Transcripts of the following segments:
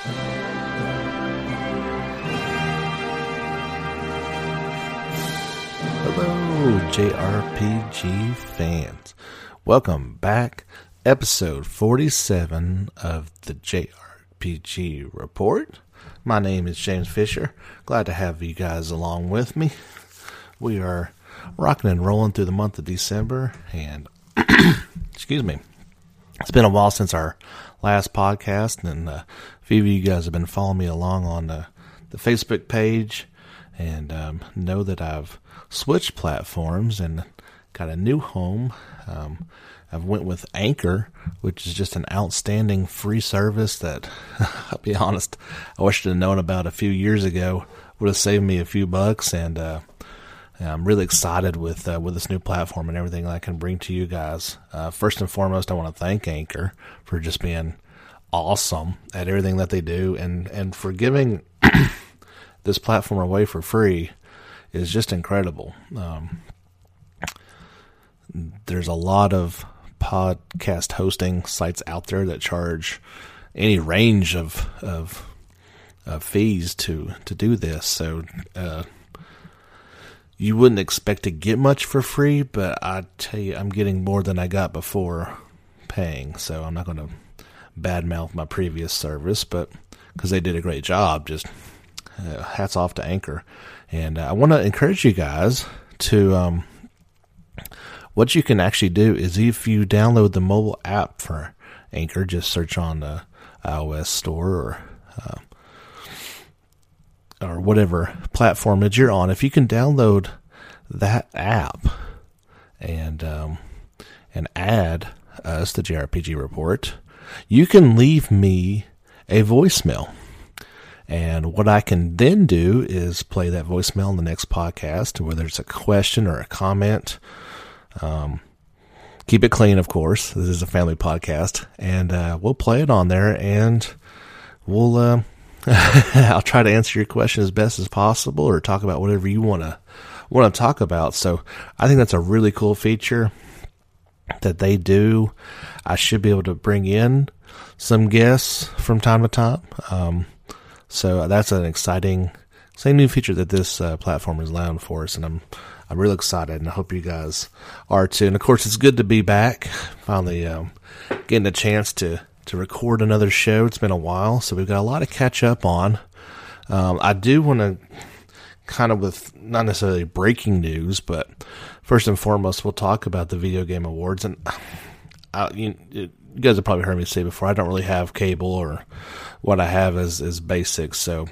Hello, JRPG fans. Welcome back. Episode 47 of the JRPG Report. My name is James Fisher. Glad to have you guys along with me. We are rocking and rolling through the month of December, and excuse me, it's been a while since our last podcast, and uh, few of you guys have been following me along on the, the Facebook page, and um, know that I've switched platforms and got a new home. Um, I've went with Anchor, which is just an outstanding free service that, I'll be honest, I wish I'd have known about a few years ago. Would have saved me a few bucks, and uh, I'm really excited with uh, with this new platform and everything I can bring to you guys. Uh, first and foremost, I want to thank Anchor for just being awesome at everything that they do, and and for giving this platform away for free is just incredible. Um, there's a lot of podcast hosting sites out there that charge any range of of, of fees to to do this. So uh, you wouldn't expect to get much for free, but I tell you, I'm getting more than I got before paying. So I'm not going to badmouth my previous service, but because they did a great job, just uh, hats off to Anchor. And uh, I want to encourage you guys to. Um, what you can actually do is if you download the mobile app for Anchor, just search on the iOS store or uh, or whatever platform that you're on. If you can download that app and um, and add us the JRPG report, you can leave me a voicemail. And what I can then do is play that voicemail in the next podcast, whether it's a question or a comment um, keep it clean, of course. This is a family podcast, and uh, we'll play it on there, and we'll. Uh, I'll try to answer your question as best as possible, or talk about whatever you want to want to talk about. So I think that's a really cool feature that they do. I should be able to bring in some guests from time to time. Um, so that's an exciting, same new feature that this uh, platform is allowing for us, and I'm I'm really excited, and I hope you guys are too. And of course, it's good to be back. Finally, um, getting a chance to to record another show. It's been a while, so we've got a lot to catch up on. Um, I do want to kind of with not necessarily breaking news, but first and foremost, we'll talk about the video game awards. And I, you, you guys have probably heard me say before, I don't really have cable, or what I have is is basic, so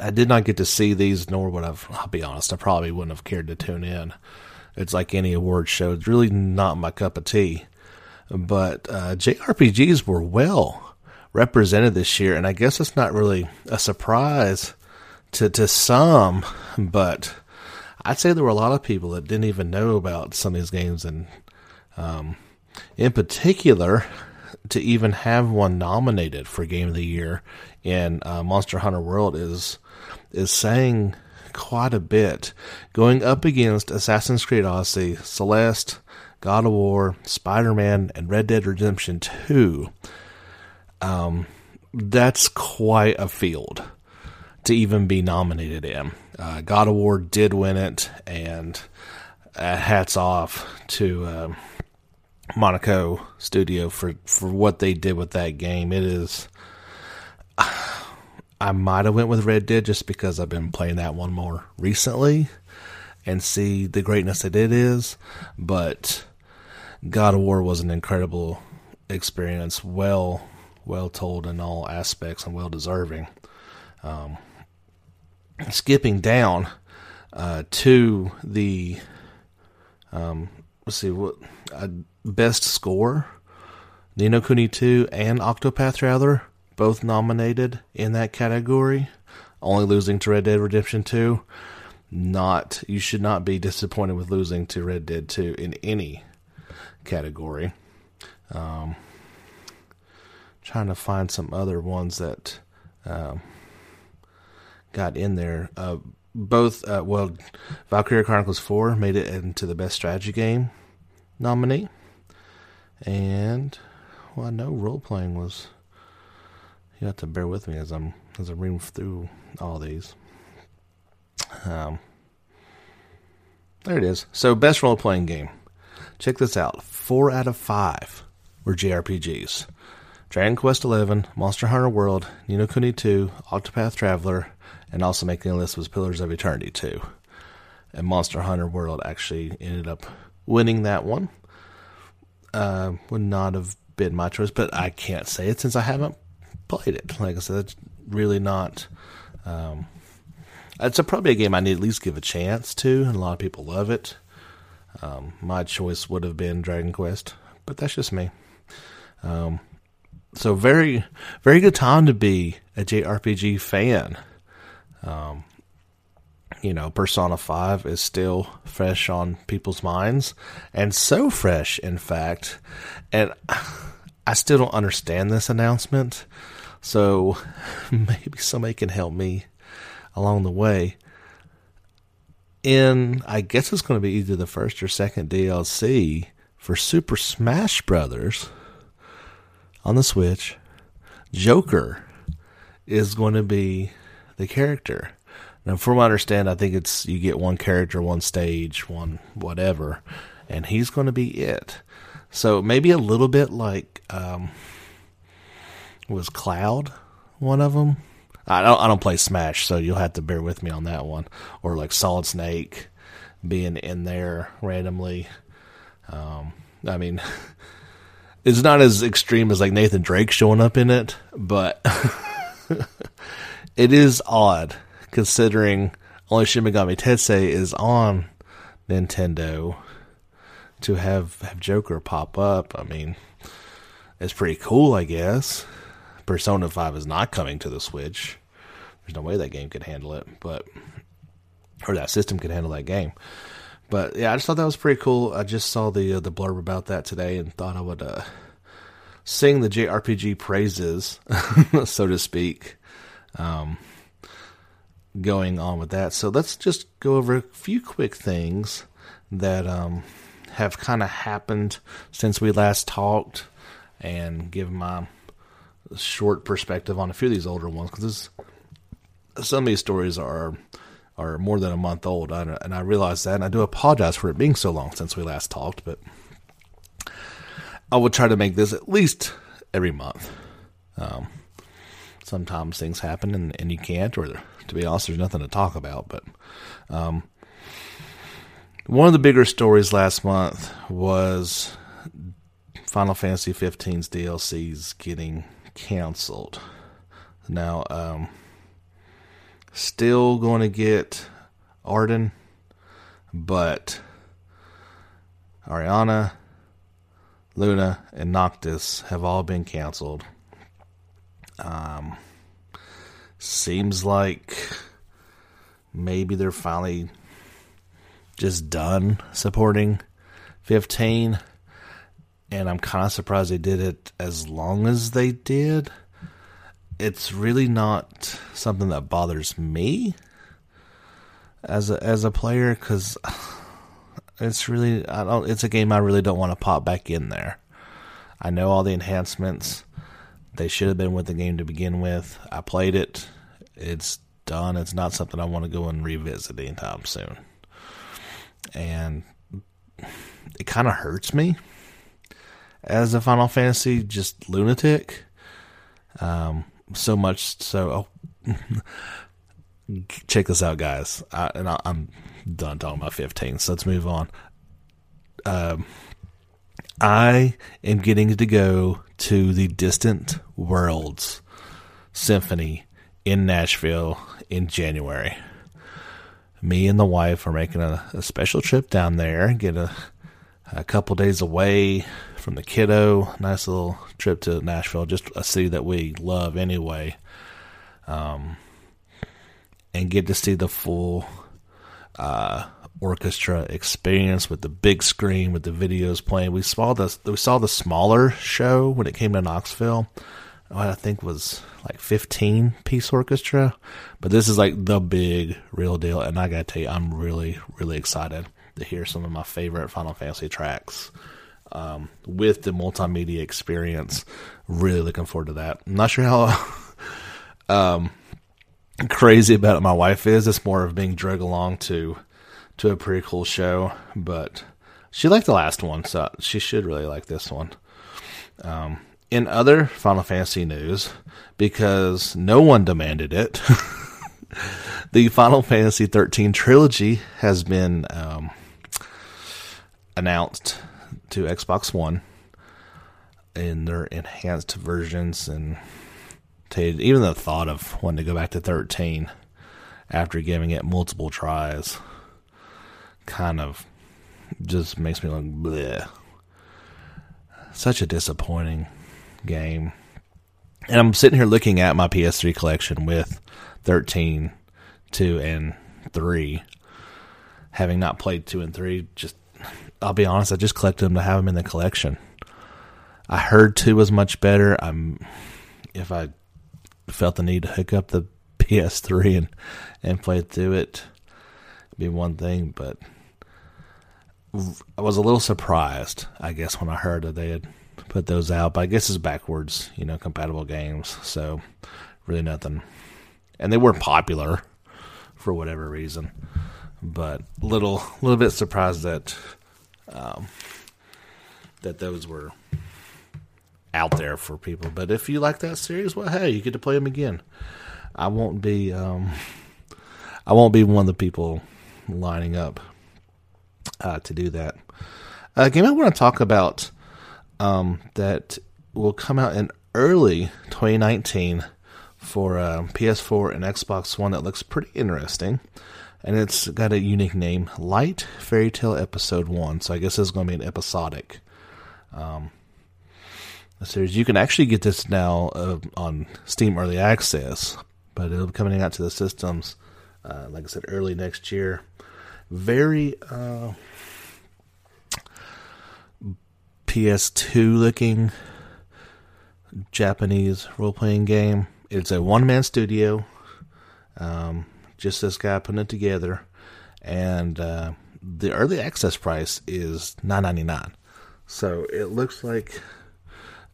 I did not get to see these, nor would I've, I'll be honest, I probably wouldn't have cared to tune in. It's like any award show. It's really not my cup of tea. But uh, JRPGs were well represented this year, and I guess it's not really a surprise to, to some, but I'd say there were a lot of people that didn't even know about some of these games, and um, in particular, to even have one nominated for Game of the Year in uh, Monster Hunter World is is saying quite a bit, going up against Assassin's Creed Odyssey, Celeste, God of War, Spider Man, and Red Dead Redemption Two. Um, that's quite a field to even be nominated in. Uh, God of War did win it, and uh, hats off to. Uh, Monaco Studio for for what they did with that game. It is. I might have went with Red Dead just because I've been playing that one more recently, and see the greatness that it is. But God of War was an incredible experience, well well told in all aspects and well deserving. Um, skipping down uh, to the um, let's see what uh, best score. Ni no Kuni 2 and Octopath Traveler both nominated in that category. Only losing to Red Dead Redemption 2 not you should not be disappointed with losing to Red Dead 2 in any category. Um, trying to find some other ones that um, got in there uh, both uh, well valkyria chronicles 4 made it into the best strategy game nominee and well i know role playing was You have to bear with me as I'm as I'm reading through all these. Um, there it is. So, best role playing game. Check this out. Four out of five were JRPGs. Dragon Quest XI, Monster Hunter World, Ni no Kuni 2, Octopath Traveler, and also making the list was Pillars of Eternity 2. And Monster Hunter World actually ended up winning that one. Uh, would not have been my choice, but I can't say it since I haven't played it. Like I said, it's really not. Um, it's a, probably a game I need at least give a chance to, and a lot of people love it. Um, my choice would have been Dragon Quest, but that's just me. Um, so very, very good time to be a JRPG fan. Um, you know, Persona 5 is still fresh on people's minds, and so fresh, in fact. And I still don't understand this announcement, so maybe somebody can help me along the way. In, I guess it's going to be either the first or second DLC for Super Smash Brothers on the Switch, Joker is going to be the character. Now, from what I understand, I think it's you get one character, one stage, one whatever, and he's going to be it. So maybe a little bit like um, was Cloud one of them. I don't I don't play Smash, so you'll have to bear with me on that one. Or like Solid Snake being in there randomly. Um, I mean, it's not as extreme as like Nathan Drake showing up in it, but it is odd considering only Shin Megami Tensei is on Nintendo to have have Joker pop up. I mean, it's pretty cool, I guess. Persona 5 is not coming to the Switch. There's no way that game could handle it, but or that system could handle that game. But yeah, I just thought that was pretty cool. I just saw the uh, the blurb about that today and thought I would uh, sing the JRPG praises, so to speak. Um, going on with that. So let's just go over a few quick things that um, have kind of happened since we last talked and give my short perspective on a few of these older ones because some of these stories are are more than a month old, and I realize that, and I do apologize for it being so long since we last talked, but I will try to make this at least every month. Um, sometimes things happen and, and you can't, or to be honest, there's nothing to talk about. But um, one of the bigger stories last month was Final Fantasy 15's DLCs getting canceled. Now, um, still going to get Ardyn, but Aranea, Luna, and Noctis have all been canceled. Um, seems like maybe they're finally just done supporting 15 and I'm kind of surprised they did it as long as they did. It's really not something that bothers me as a as a player cuz it's really I don't it's a game I really don't want to pop back in there. I know all the enhancements. They should have been with the game to begin with. I played it. It's done. It's not something I want to go and revisit anytime soon. And it kind of hurts me as a Final Fantasy just lunatic. Um, so much so. Oh, check this out, guys. I, and I, am done talking about 15, so let's move on. Um, I am getting to go to the Distant Worlds Symphony in Nashville in January. Me and the wife are making a, a special trip down there, get a, a couple days away from the kiddo. Nice little trip to Nashville, just a city that we love anyway. Um, and get to see the full uh, orchestra experience with the big screen with the videos playing. We saw the we saw the smaller show when it came to Knoxville. What I think was like 15 piece orchestra, but this is like the big real deal. And I gotta tell you, I'm really really excited to hear some of my favorite Final Fantasy tracks. Um, with the multimedia experience, really looking forward to that. I'm not sure how um, crazy about it my wife is. It's more of being dragged along to to a pretty cool show, but she liked the last one, so she should really like this one. Um, in other Final Fantasy news, because no one demanded it, the Final Fantasy 13 trilogy has been um, announced to Xbox One in their enhanced versions and even the thought of wanting to go back to 13 after giving it multiple tries kind of just makes me like bleh. Such a disappointing game. And I'm sitting here looking at my PS3 collection with 13, 2, and 3. Having not played 2 and 3, just, I'll be honest, I just collected them to have them in the collection. I heard 2 was much better. I'm, if I felt the need to hook up the PS3 and, and play through it, be one thing, but I was a little surprised, I guess, when I heard that they had put those out. But I guess it's backwards, you know, compatible games. So really nothing. And they weren't popular for whatever reason. But little, little bit surprised that um, that those were out there for people. But if you like that series, well, hey, you get to play them again. I won't be, um, I won't be one of the people lining up uh, to do that. A game I want to talk about um, that will come out in early 2019 for uh, PS4 and Xbox One that looks pretty interesting. And it's got a unique name, Light Fairy Tale Episode 1. So I guess it's going to be an episodic um, series. You can actually get this now uh, on Steam Early Access, but it'll be coming out to the systems, uh, like I said, early next year. Very uh, PS2 looking Japanese role playing game. It's a one man studio. Um, just this guy putting it together, and uh, the early access price is nine ninety nine. So it looks like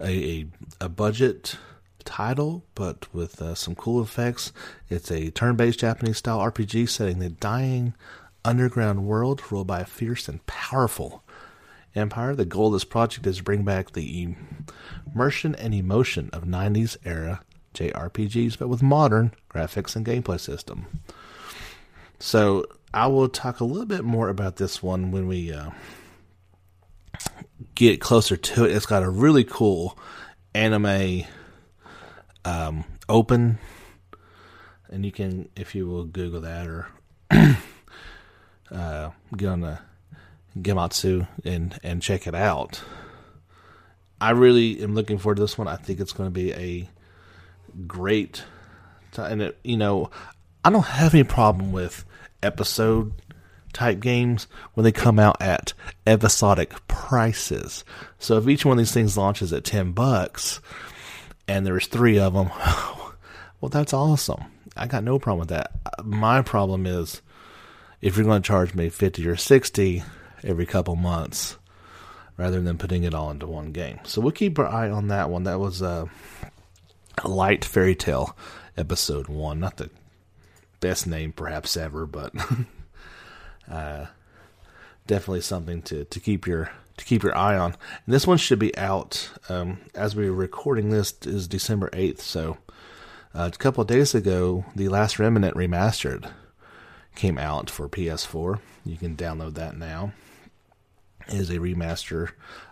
a, a, budget title, but with uh, some cool effects. It's a turn based Japanese style RPG setting the dying underground world ruled by a fierce and powerful empire. The goal of this project is to bring back the immersion and emotion of 90s era JRPGs, but with modern graphics and gameplay system. So I will talk a little bit more about this one when we uh, get closer to it. It's got a really cool anime um, open, and you can, if you will, Google that or uh, get on Gematsu and and check it out. I really am looking forward to this one. I think it's going to be a great, and it, you know, I don't have any problem with episode type games when they come out at episodic prices. So if each one of these things launches at 10 bucks and there's 3 of them, well that's awesome. I got no problem with that. My problem is if you're going to charge me 50 or 60 every couple months rather than putting it all into one game. So we'll keep our eye on that one. That was a light fairy tale episode 1, not the best name perhaps ever, but uh, definitely something to, to keep your to keep your eye on. And this one should be out um, as we're recording this is December eighth. So uh, a couple days ago, the Last Remnant remastered came out for PS4. You can download that now. It is a remaster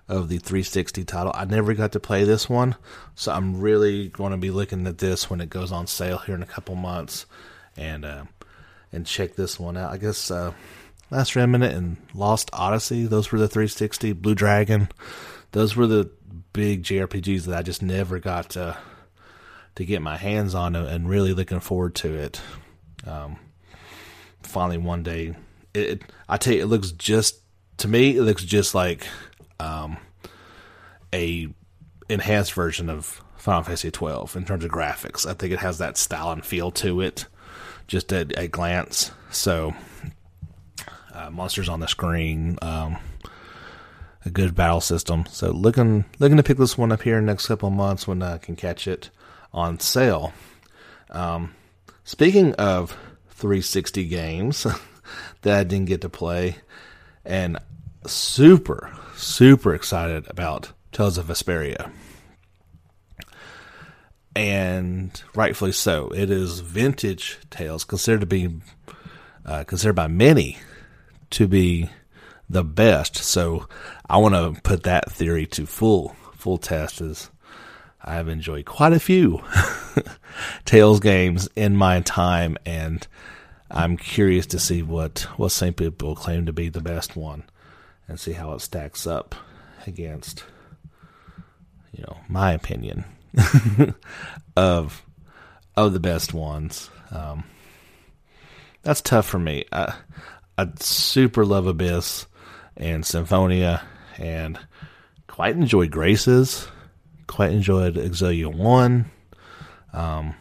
of the 360 title. I never got to play this one, so I'm really going to be looking at this when it goes on sale here in a couple months, and uh, and check this one out. I guess uh, Last Remnant and Lost Odyssey. Those were the 360. Blue Dragon. Those were the big JRPGs that I just never got to to get my hands on, and really looking forward to it. Um, finally, one day, it, it, I tell you, it looks just to me, it looks just like um, a enhanced version of Final Fantasy twelve in terms of graphics. I think it has that style and feel to it, just at a glance. So uh, monsters on the screen, um, a good battle system. So looking looking to pick this one up here next couple months when I can catch it on sale. Um, speaking of 360 games that I didn't get to play, and super, super excited about Tales of Vesperia. And rightfully so. It is vintage Tales, considered to be uh, considered by many to be the best. So I want to put that theory to full full test as I've enjoyed quite a few Tales games in my time, and I'm curious to see what what St. People claim to be the best one, and see how it stacks up against, you know, my opinion of of the best ones. Um, that's tough for me. I, I super love Abyss and Symphonia, and quite enjoyed Graces. Quite enjoyed Exillia One. Um,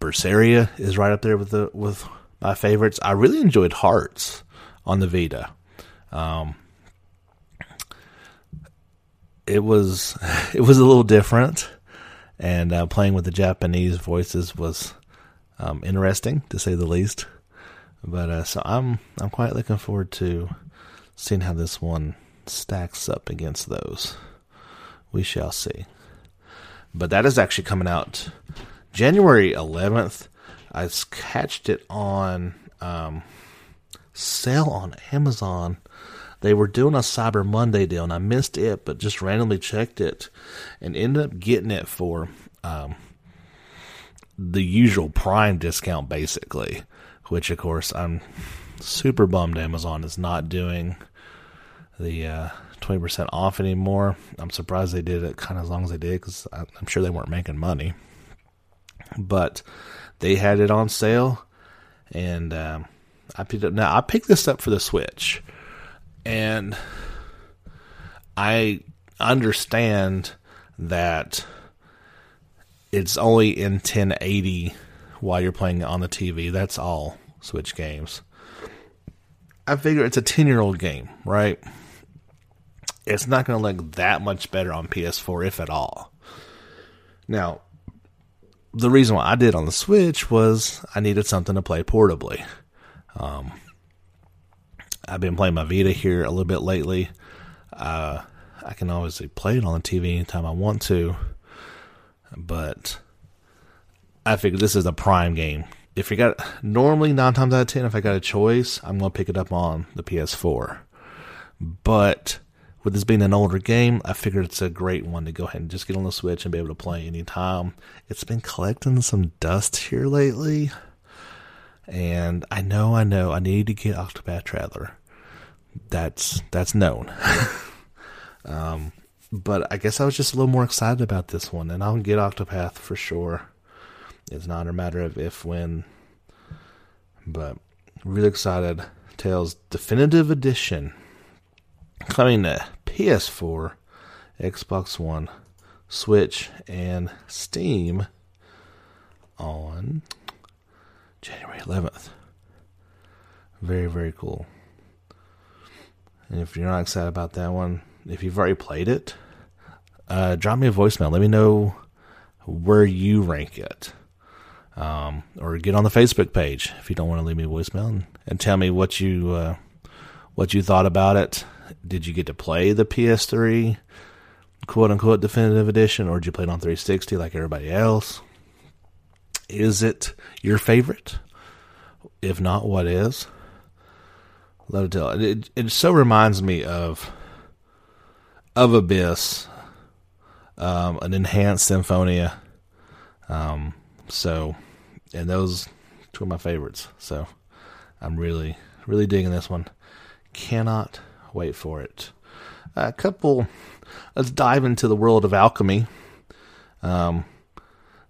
Berseria is right up there with the with my favorites. I really enjoyed Hearts on the Vita. Um, it was it was a little different, and uh, playing with the Japanese voices was um, interesting to say the least. But uh, so I'm I'm quite looking forward to seeing how this one stacks up against those. We shall see. But that is actually coming out January 11th. I catched it on um, sale on Amazon. They were doing a Cyber Monday deal, and I missed it, but just randomly checked it and ended up getting it for um, the usual Prime discount, basically. Which, of course, I'm super bummed Amazon is not doing the uh, 20% off anymore. I'm surprised they did it kind of as long as they did because I'm sure they weren't making money. But they had it on sale, and um, I picked up. Now I picked this up for the Switch, and I understand that it's only in 1080 while you're playing on the TV. That's all Switch games. I figure it's a 10 year old game, right? It's not going to look that much better on PS4, if at all. Now, the reason why I did on the Switch was I needed something to play portably. Um, I've been playing my Vita here a little bit lately. Uh, I can obviously play it on the TV anytime I want to, but I figured this is a prime game. If you got normally nine times out of ten, if I got a choice, I'm gonna pick it up on the PS4. But with this being an older game, I figured it's a great one to go ahead and just get on the Switch and be able to play anytime. It's been collecting some dust here lately. And I know, I know, I need to get Octopath Traveler. That's that's known. um, but I guess I was just a little more excited about this one, and I'll get Octopath for sure. It's not a matter of if, when, but really excited. Tales Definitive Edition coming to PS4, Xbox One, Switch, and Steam on January 11th. Very, very cool. And if you're not excited about that one, if you've already played it, uh, drop me a voicemail. Let me know where you rank it. Um, or get on the Facebook page if you don't want to leave me a voicemail and, and tell me what you uh, what you thought about it did you get to play the PS3 quote unquote definitive edition or did you play it on 360 like everybody else? Is it your favorite? If not, what is? Let it tell. It, it so reminds me of of Abyss, um, an enhanced Symphonia. Um, so, and those two of my favorites. So, I'm really, really digging this one. Cannot Wait for it. A couple. Let's dive into the world of alchemy. Um,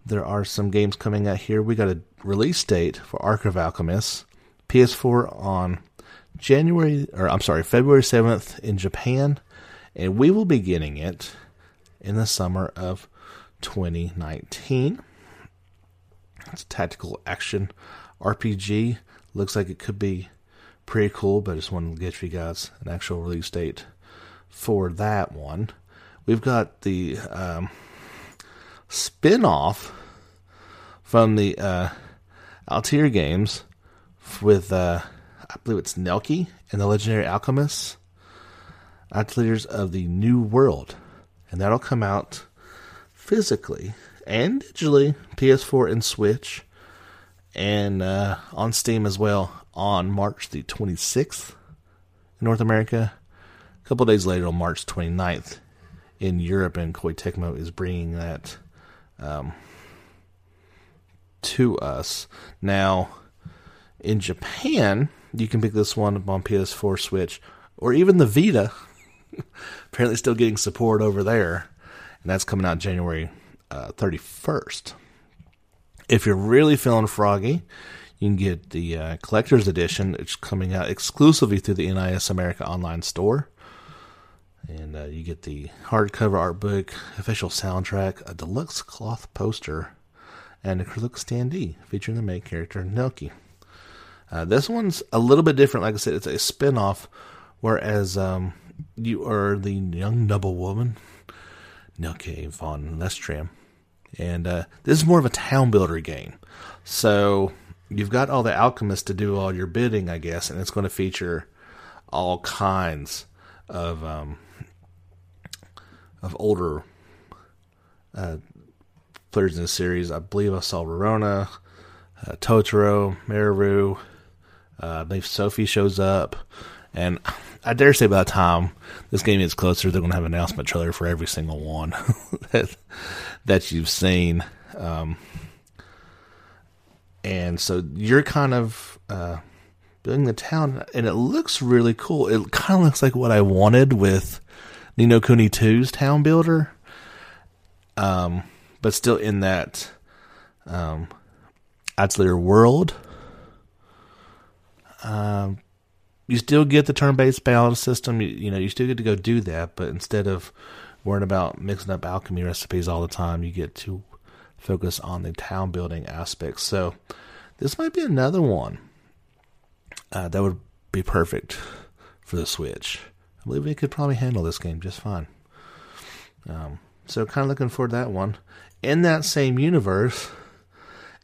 there are some games coming out here. We got a release date for Arc of Alchemists, PS4 on January, or I'm sorry, February 7th in Japan, and we will be getting it in the summer of 2019. It's a tactical action RPG. Looks like it could be pretty cool, but I just wanted to get you guys an actual release date for that one. We've got the um, spin off from the uh, Atelier games with, uh, I believe it's Nelke and the Legendary Alchemists, Ateliers of the New World. And that'll come out physically and digitally, PS4 and Switch, and uh, on Steam as well on March the 26th in North America. A couple days later, on March 29th in Europe, and Koei Tecmo is bringing that um, to us. Now, in Japan, you can pick this one up on PS4, Switch, or even the Vita. Apparently, still getting support over there, and that's coming out January uh, 31st. If you're really feeling froggy, you can get the uh, collector's edition. It's coming out exclusively through the NIS America online store. And uh, you get the hardcover art book, official soundtrack, a deluxe cloth poster, and a acrylic standee featuring the main character, Nelke. Uh, this one's a little bit different. Like I said, it's a spin off, whereas um, you are the young noble woman, Nelke von Lestamm. And uh, this is more of a town builder game. So you've got all the alchemists to do all your bidding, I guess, and it's going to feature all kinds of um, of older uh, players in the series. I believe I saw Verona, uh, Totori, Meru. Uh, I believe Sophie shows up, and I dare say by the time this game gets closer, they're going to have an announcement trailer for every single one that that you've seen. Um, and so you're kind of uh, building the town, and it looks really cool. It kind of looks like what I wanted with Ni no Kuni 2's Town Builder, um, but still in that um, Atelier world. Um, you still get the turn-based balance system. You, you know, you still get to go do that, but instead of worrying about mixing up alchemy recipes all the time, you get to focus on the town building aspects. So this might be another one uh, that would be perfect for the Switch. I believe it could probably handle this game just fine. Um, so kind of looking forward to that one. In that same universe,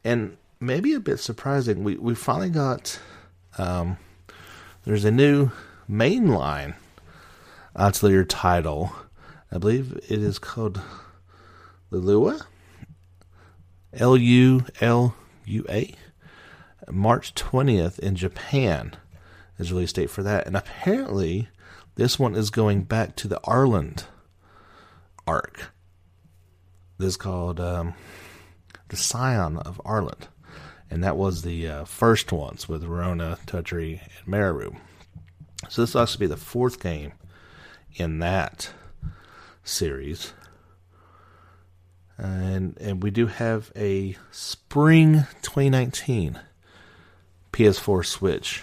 and maybe a bit surprising, we we finally got um, there's a new mainline Atelier title. I believe it is called Lulua. L U L U A. March 20th in Japan is release date for that. And apparently, this one is going back to the Arland arc. This is called um, The Scion of Arland. And that was the uh, first ones with Rona, Totori, and Maru. So this will actually be the fourth game in that series and and we do have a spring 2019 PS4 Switch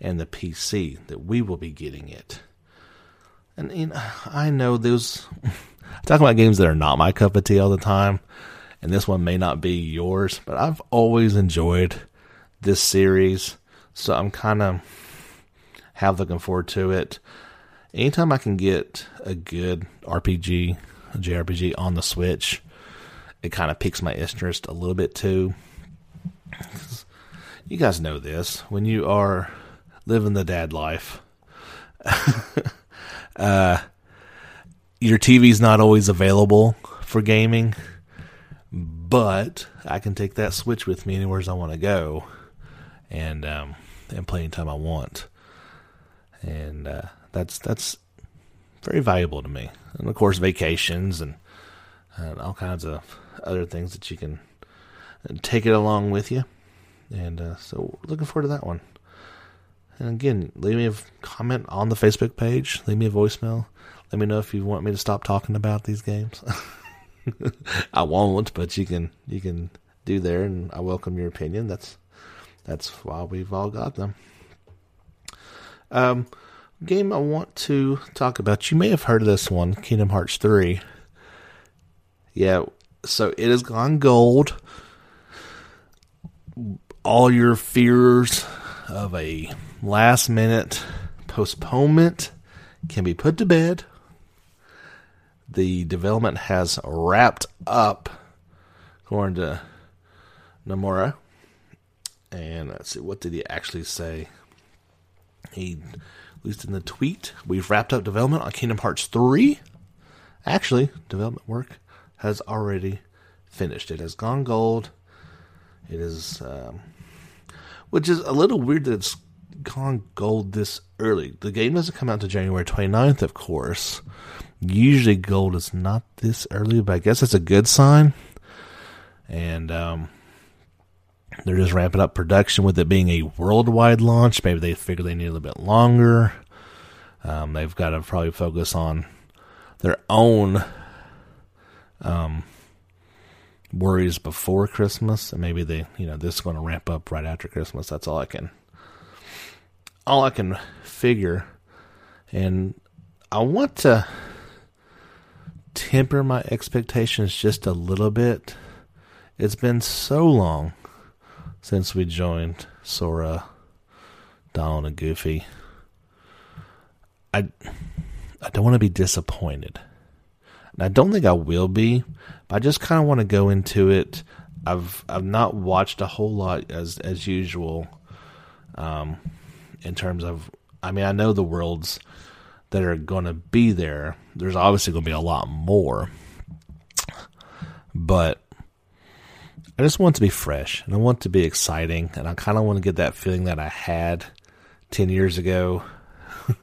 and the PC that we will be getting it. And you know, I know those talking about games that are not my cup of tea all the time, and this one may not be yours, but I've always enjoyed this series, so I'm kind of have looking forward to it. Anytime I can get a good RPG, a JRPG on the Switch, it kind of piques my interest a little bit too. You guys know this when you are living the dad life. uh, your TV's not always available for gaming, but I can take that Switch with me anywhere I want to go, and um, and play anytime I want, and uh, that's that's very valuable to me. And of course, vacations and, and all kinds of other things that you can take it along with you. And uh, so, looking forward to that one. And again, leave me a comment on the Facebook page. Leave me a voicemail. Let me know if you want me to stop talking about these games. I won't, but you can you can do there, and I welcome your opinion. That's that's why we've all got them. Um, game I want to talk about. You may have heard of this one, Kingdom Hearts three. Yeah, so it has gone gold. All your fears of a last minute postponement can be put to bed. The development has wrapped up, according to Nomura. And let's see, what did he actually say? He, at least in the tweet, we've wrapped up development on Kingdom Hearts 3. Actually, development work has already finished. It has gone gold. It is, um, which is a little weird that it's gone gold this early. The game doesn't come out to January 29th, of course. Usually gold is not this early, but I guess that's a good sign. And um, they're just ramping up production with it being a worldwide launch. Maybe they figure they need a little bit longer. Um, they've got to probably focus on their own um, worries before Christmas, and maybe they, you know, this is going to ramp up right after Christmas. That's all I can, all I can figure. And I want to temper my expectations just a little bit. It's been so long since we joined Sora, Donald, and Goofy. I I don't want to be disappointed. And I don't think I will be, but I just kind of want to go into it. I've I've not watched a whole lot as as usual, um, in terms of. I mean, I know the worlds that are going to be there. There's obviously going to be a lot more, but I just want to be fresh and I want to be exciting, and I kind of want to get that feeling that I had ten years ago.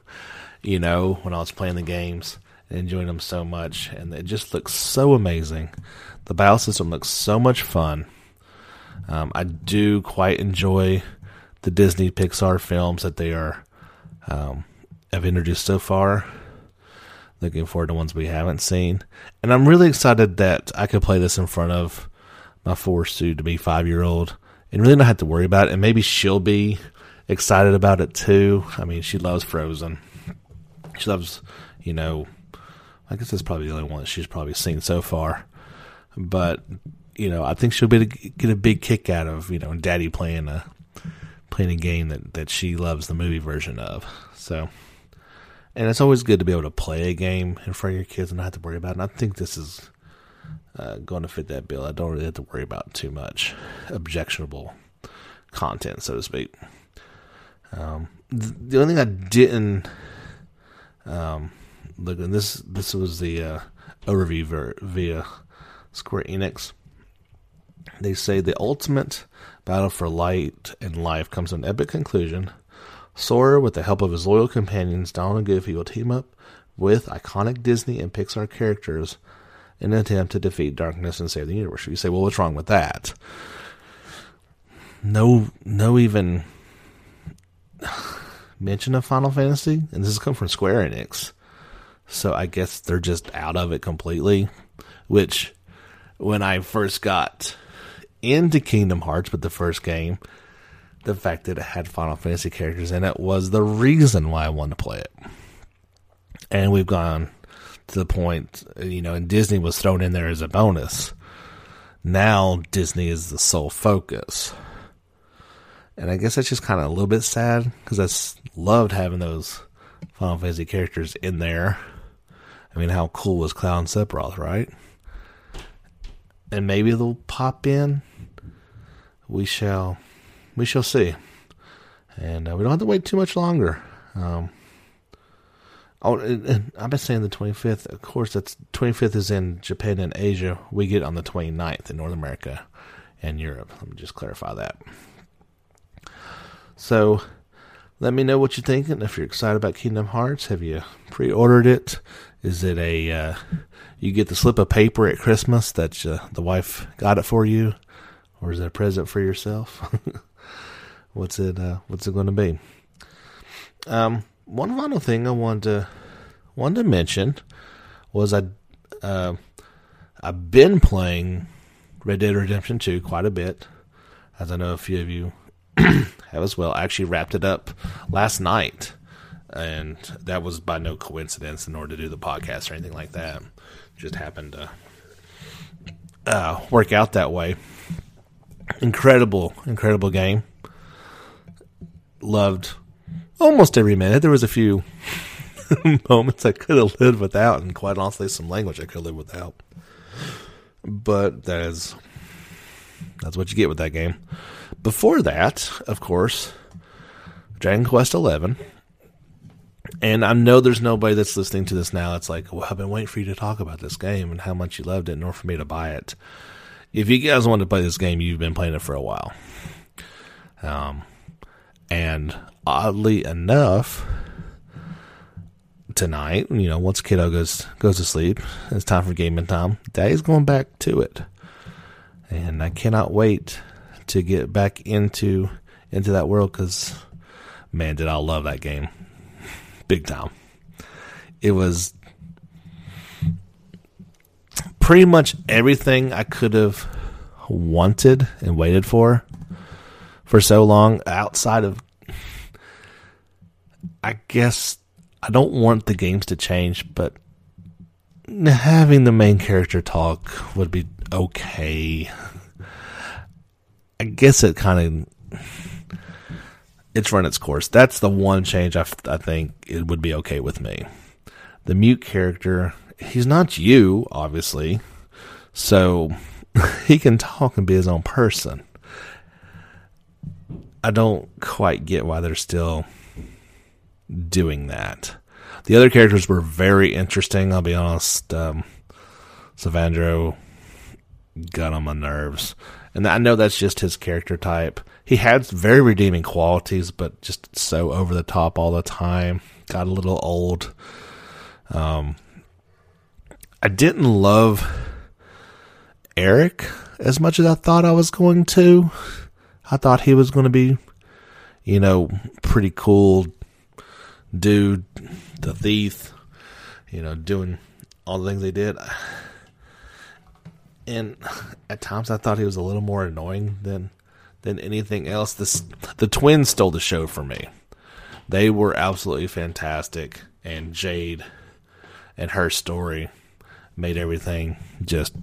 you know, when I was playing the games enjoying them so much, and it just looks so amazing. The battle system looks so much fun. Um, I do quite enjoy the Disney Pixar films that they are um, have introduced so far. Looking forward to ones we haven't seen, and I'm really excited that I could play this in front of my four soon to be five year old and really not have to worry about it. And maybe she'll be excited about it too. I mean, she loves Frozen. She loves, you know, I guess that's probably the only one she's probably seen so far. But you know, I think she'll be get a big kick out of you know Daddy playing a playing a game that that she loves the movie version of. So, and it's always good to be able to play a game in front of your kids and not have to worry about it. And I think this is uh, going to fit that bill. I don't really have to worry about too much objectionable content, so to speak. Um, the only thing I didn't um, look and this this was the uh, overview ver- via Square Enix. They say the ultimate battle for light and life comes to an epic conclusion. Sora, with the help of his loyal companions Donald and Goofy, will team up with iconic Disney and Pixar characters in an attempt to defeat darkness and save the universe. You say, well, what's wrong with that? No, no, even mention of Final Fantasy, and this has come from Square Enix. So I guess they're just out of it completely. Which, when I first got into Kingdom Hearts with the first game, the fact that it had Final Fantasy characters in it was the reason why I wanted to play it. And we've gone to the point, you know, and Disney was thrown in there as a bonus. Now Disney is the sole focus. And I guess that's just kind of a little bit sad because I loved having those Final Fantasy characters in there. I mean, how cool was Cloud and Sephiroth, right? And maybe they'll pop in. We shall, we shall see. And uh, we don't have to wait too much longer. Um, oh, and I've been saying the 25th. Of course, that's 25th is in Japan and Asia. We get on the 29th in North America and Europe. Let me just clarify that. So, let me know what you're thinking. If you're excited about Kingdom Hearts, have you pre-ordered it? Is it a uh, you get the slip of paper at Christmas that uh, the wife got it for you, or is it a present for yourself? what's it? Uh, what's it going to be? Um, one final thing I wanted to wanted to mention was I uh, I've been playing Red Dead Redemption 2 quite a bit, as I know a few of you have as well. I actually wrapped it up last night and that was by no coincidence in order to do the podcast or anything like that. Just happened to uh, work out that way. Incredible, incredible game. Loved almost every minute. There was a few moments I could have lived without, and quite honestly, some language I could live without. But that is That's what you get with that game. Before that, of course, Dragon Quest Eleven. And I know there's nobody that's listening to this now. It's like, well, I've been waiting for you to talk about this game and how much you loved it, order for me to buy it. If you guys want to play this game, you've been playing it for a while. Um, and oddly enough, tonight, you know, once kiddo goes goes to sleep, it's time for gaming time. Daddy's going back to it, and I cannot wait to get back into into that world because, man, did I love that game, big time. It was pretty much everything I could have wanted and waited for for so long outside of I guess I don't want the games to change, but having the main character talk would be okay. I guess it kind of it's run its course. That's the one change I, I think it would be okay with me. The mute character, he's not you, obviously, so he can talk and be his own person. I don't quite get why they're still doing that. The other characters were very interesting. I'll be honest. Um, Sylvando got on my nerves, and I know that's just his character type. He had very redeeming qualities, but just so over the top all the time. Got a little old. Um, I didn't love Erik as much as I thought I was going to. I thought he was going to be, you know, pretty cool dude, the thief, you know, doing all the things they did. And at times I thought he was a little more annoying than than anything else. This the twins stole the show for me. They were absolutely fantastic and Jade and her story made everything just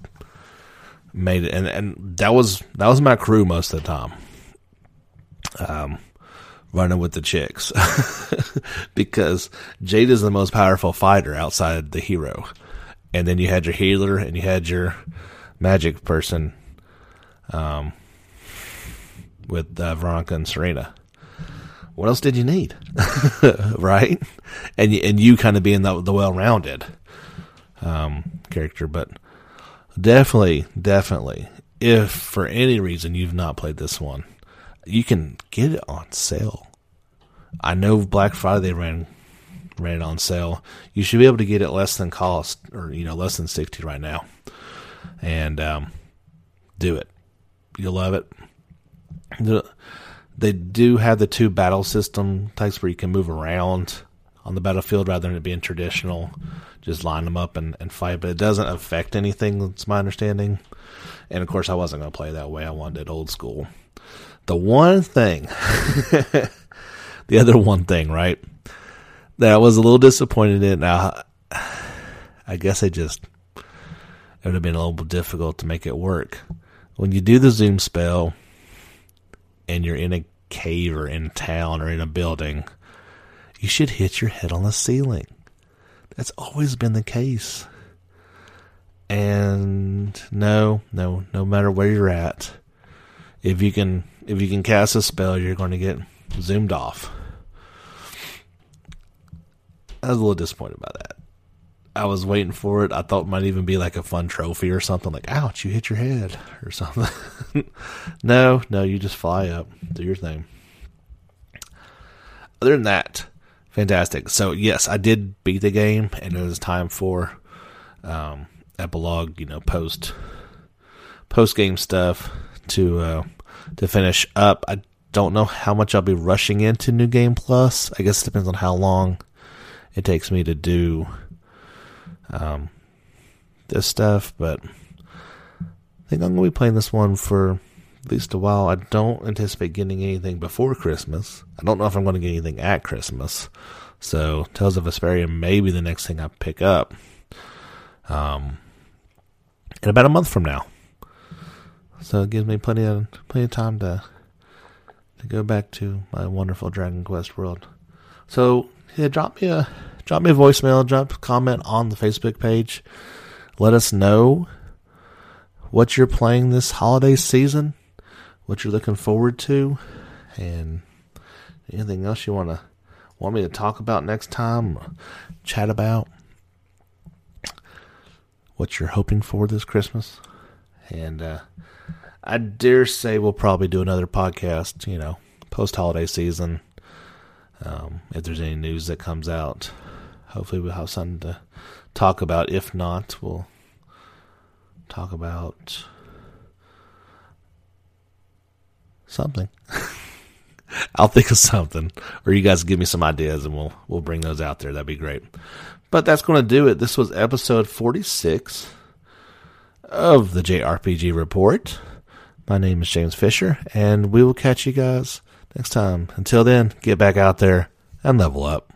made it and, and that was that was my crew most of the time. Um running with the chicks because Jade is the most powerful fighter outside the hero. And then you had your healer and you had your magic person um, with uh, Veronica and Serena. What else did you need? right? And and you kind of being the, the well-rounded um, character, but definitely, definitely, if for any reason you've not played this one, you can get it on sale. I know Black Friday they ran ran it on sale. You should be able to get it less than cost, or you know, less than sixty right now, and um, do it. You'll love it. They do have the two battle system types where you can move around on the battlefield rather than it being traditional. Just line them up and, and fight, but it doesn't affect anything. That's my understanding. And of course, I wasn't going to play that way. I wanted it old school. The one thing, the other one thing, right, that I was a little disappointed in. Now, I guess I just, it would have been a little difficult to make it work. When you do the zoom spell and you're in a cave or in town or in a building, you should hit your head on the ceiling. That's always been the case. And no, no, no matter where you're at, if you can if you can cast a spell, you're going to get zoomed off. I was a little disappointed by that. I was waiting for it. I thought it might even be like a fun trophy or something, like "ouch, you hit your head" or something. no, no, you just fly up, do your thing. Other than that, fantastic. So yes, I did beat the game, and it was time for um, epilogue. You know, post post game stuff to uh, to finish up. I don't know how much I'll be rushing into New Game Plus. I guess it depends on how long it takes me to do um, this stuff, but I think I'm going to be playing this one for at least a while. I don't anticipate getting anything before Christmas. I don't know if I'm going to get anything at Christmas. So, Tales of Vesperia may be the next thing I pick up um, in about a month from now. So it gives me plenty of plenty of time to to go back to my wonderful Dragon Quest world. So yeah, drop me a drop me a voicemail, drop a comment on the Facebook page. Let us know what you're playing this holiday season, what you're looking forward to, and anything else you want to want me to talk about next time, chat about, what you're hoping for this Christmas. And uh, I dare say we'll probably do another podcast, you know, post holiday season. Um, if there's any news that comes out, hopefully we'll have something to talk about. If not, we'll talk about something. I'll think of something, or you guys give me some ideas, and we'll we'll bring those out there. That'd be great. But that's going to do it. This was episode forty six of the JRPG Report. My name is James Fisher, and we will catch you guys next time. Until then, get back out there and level up.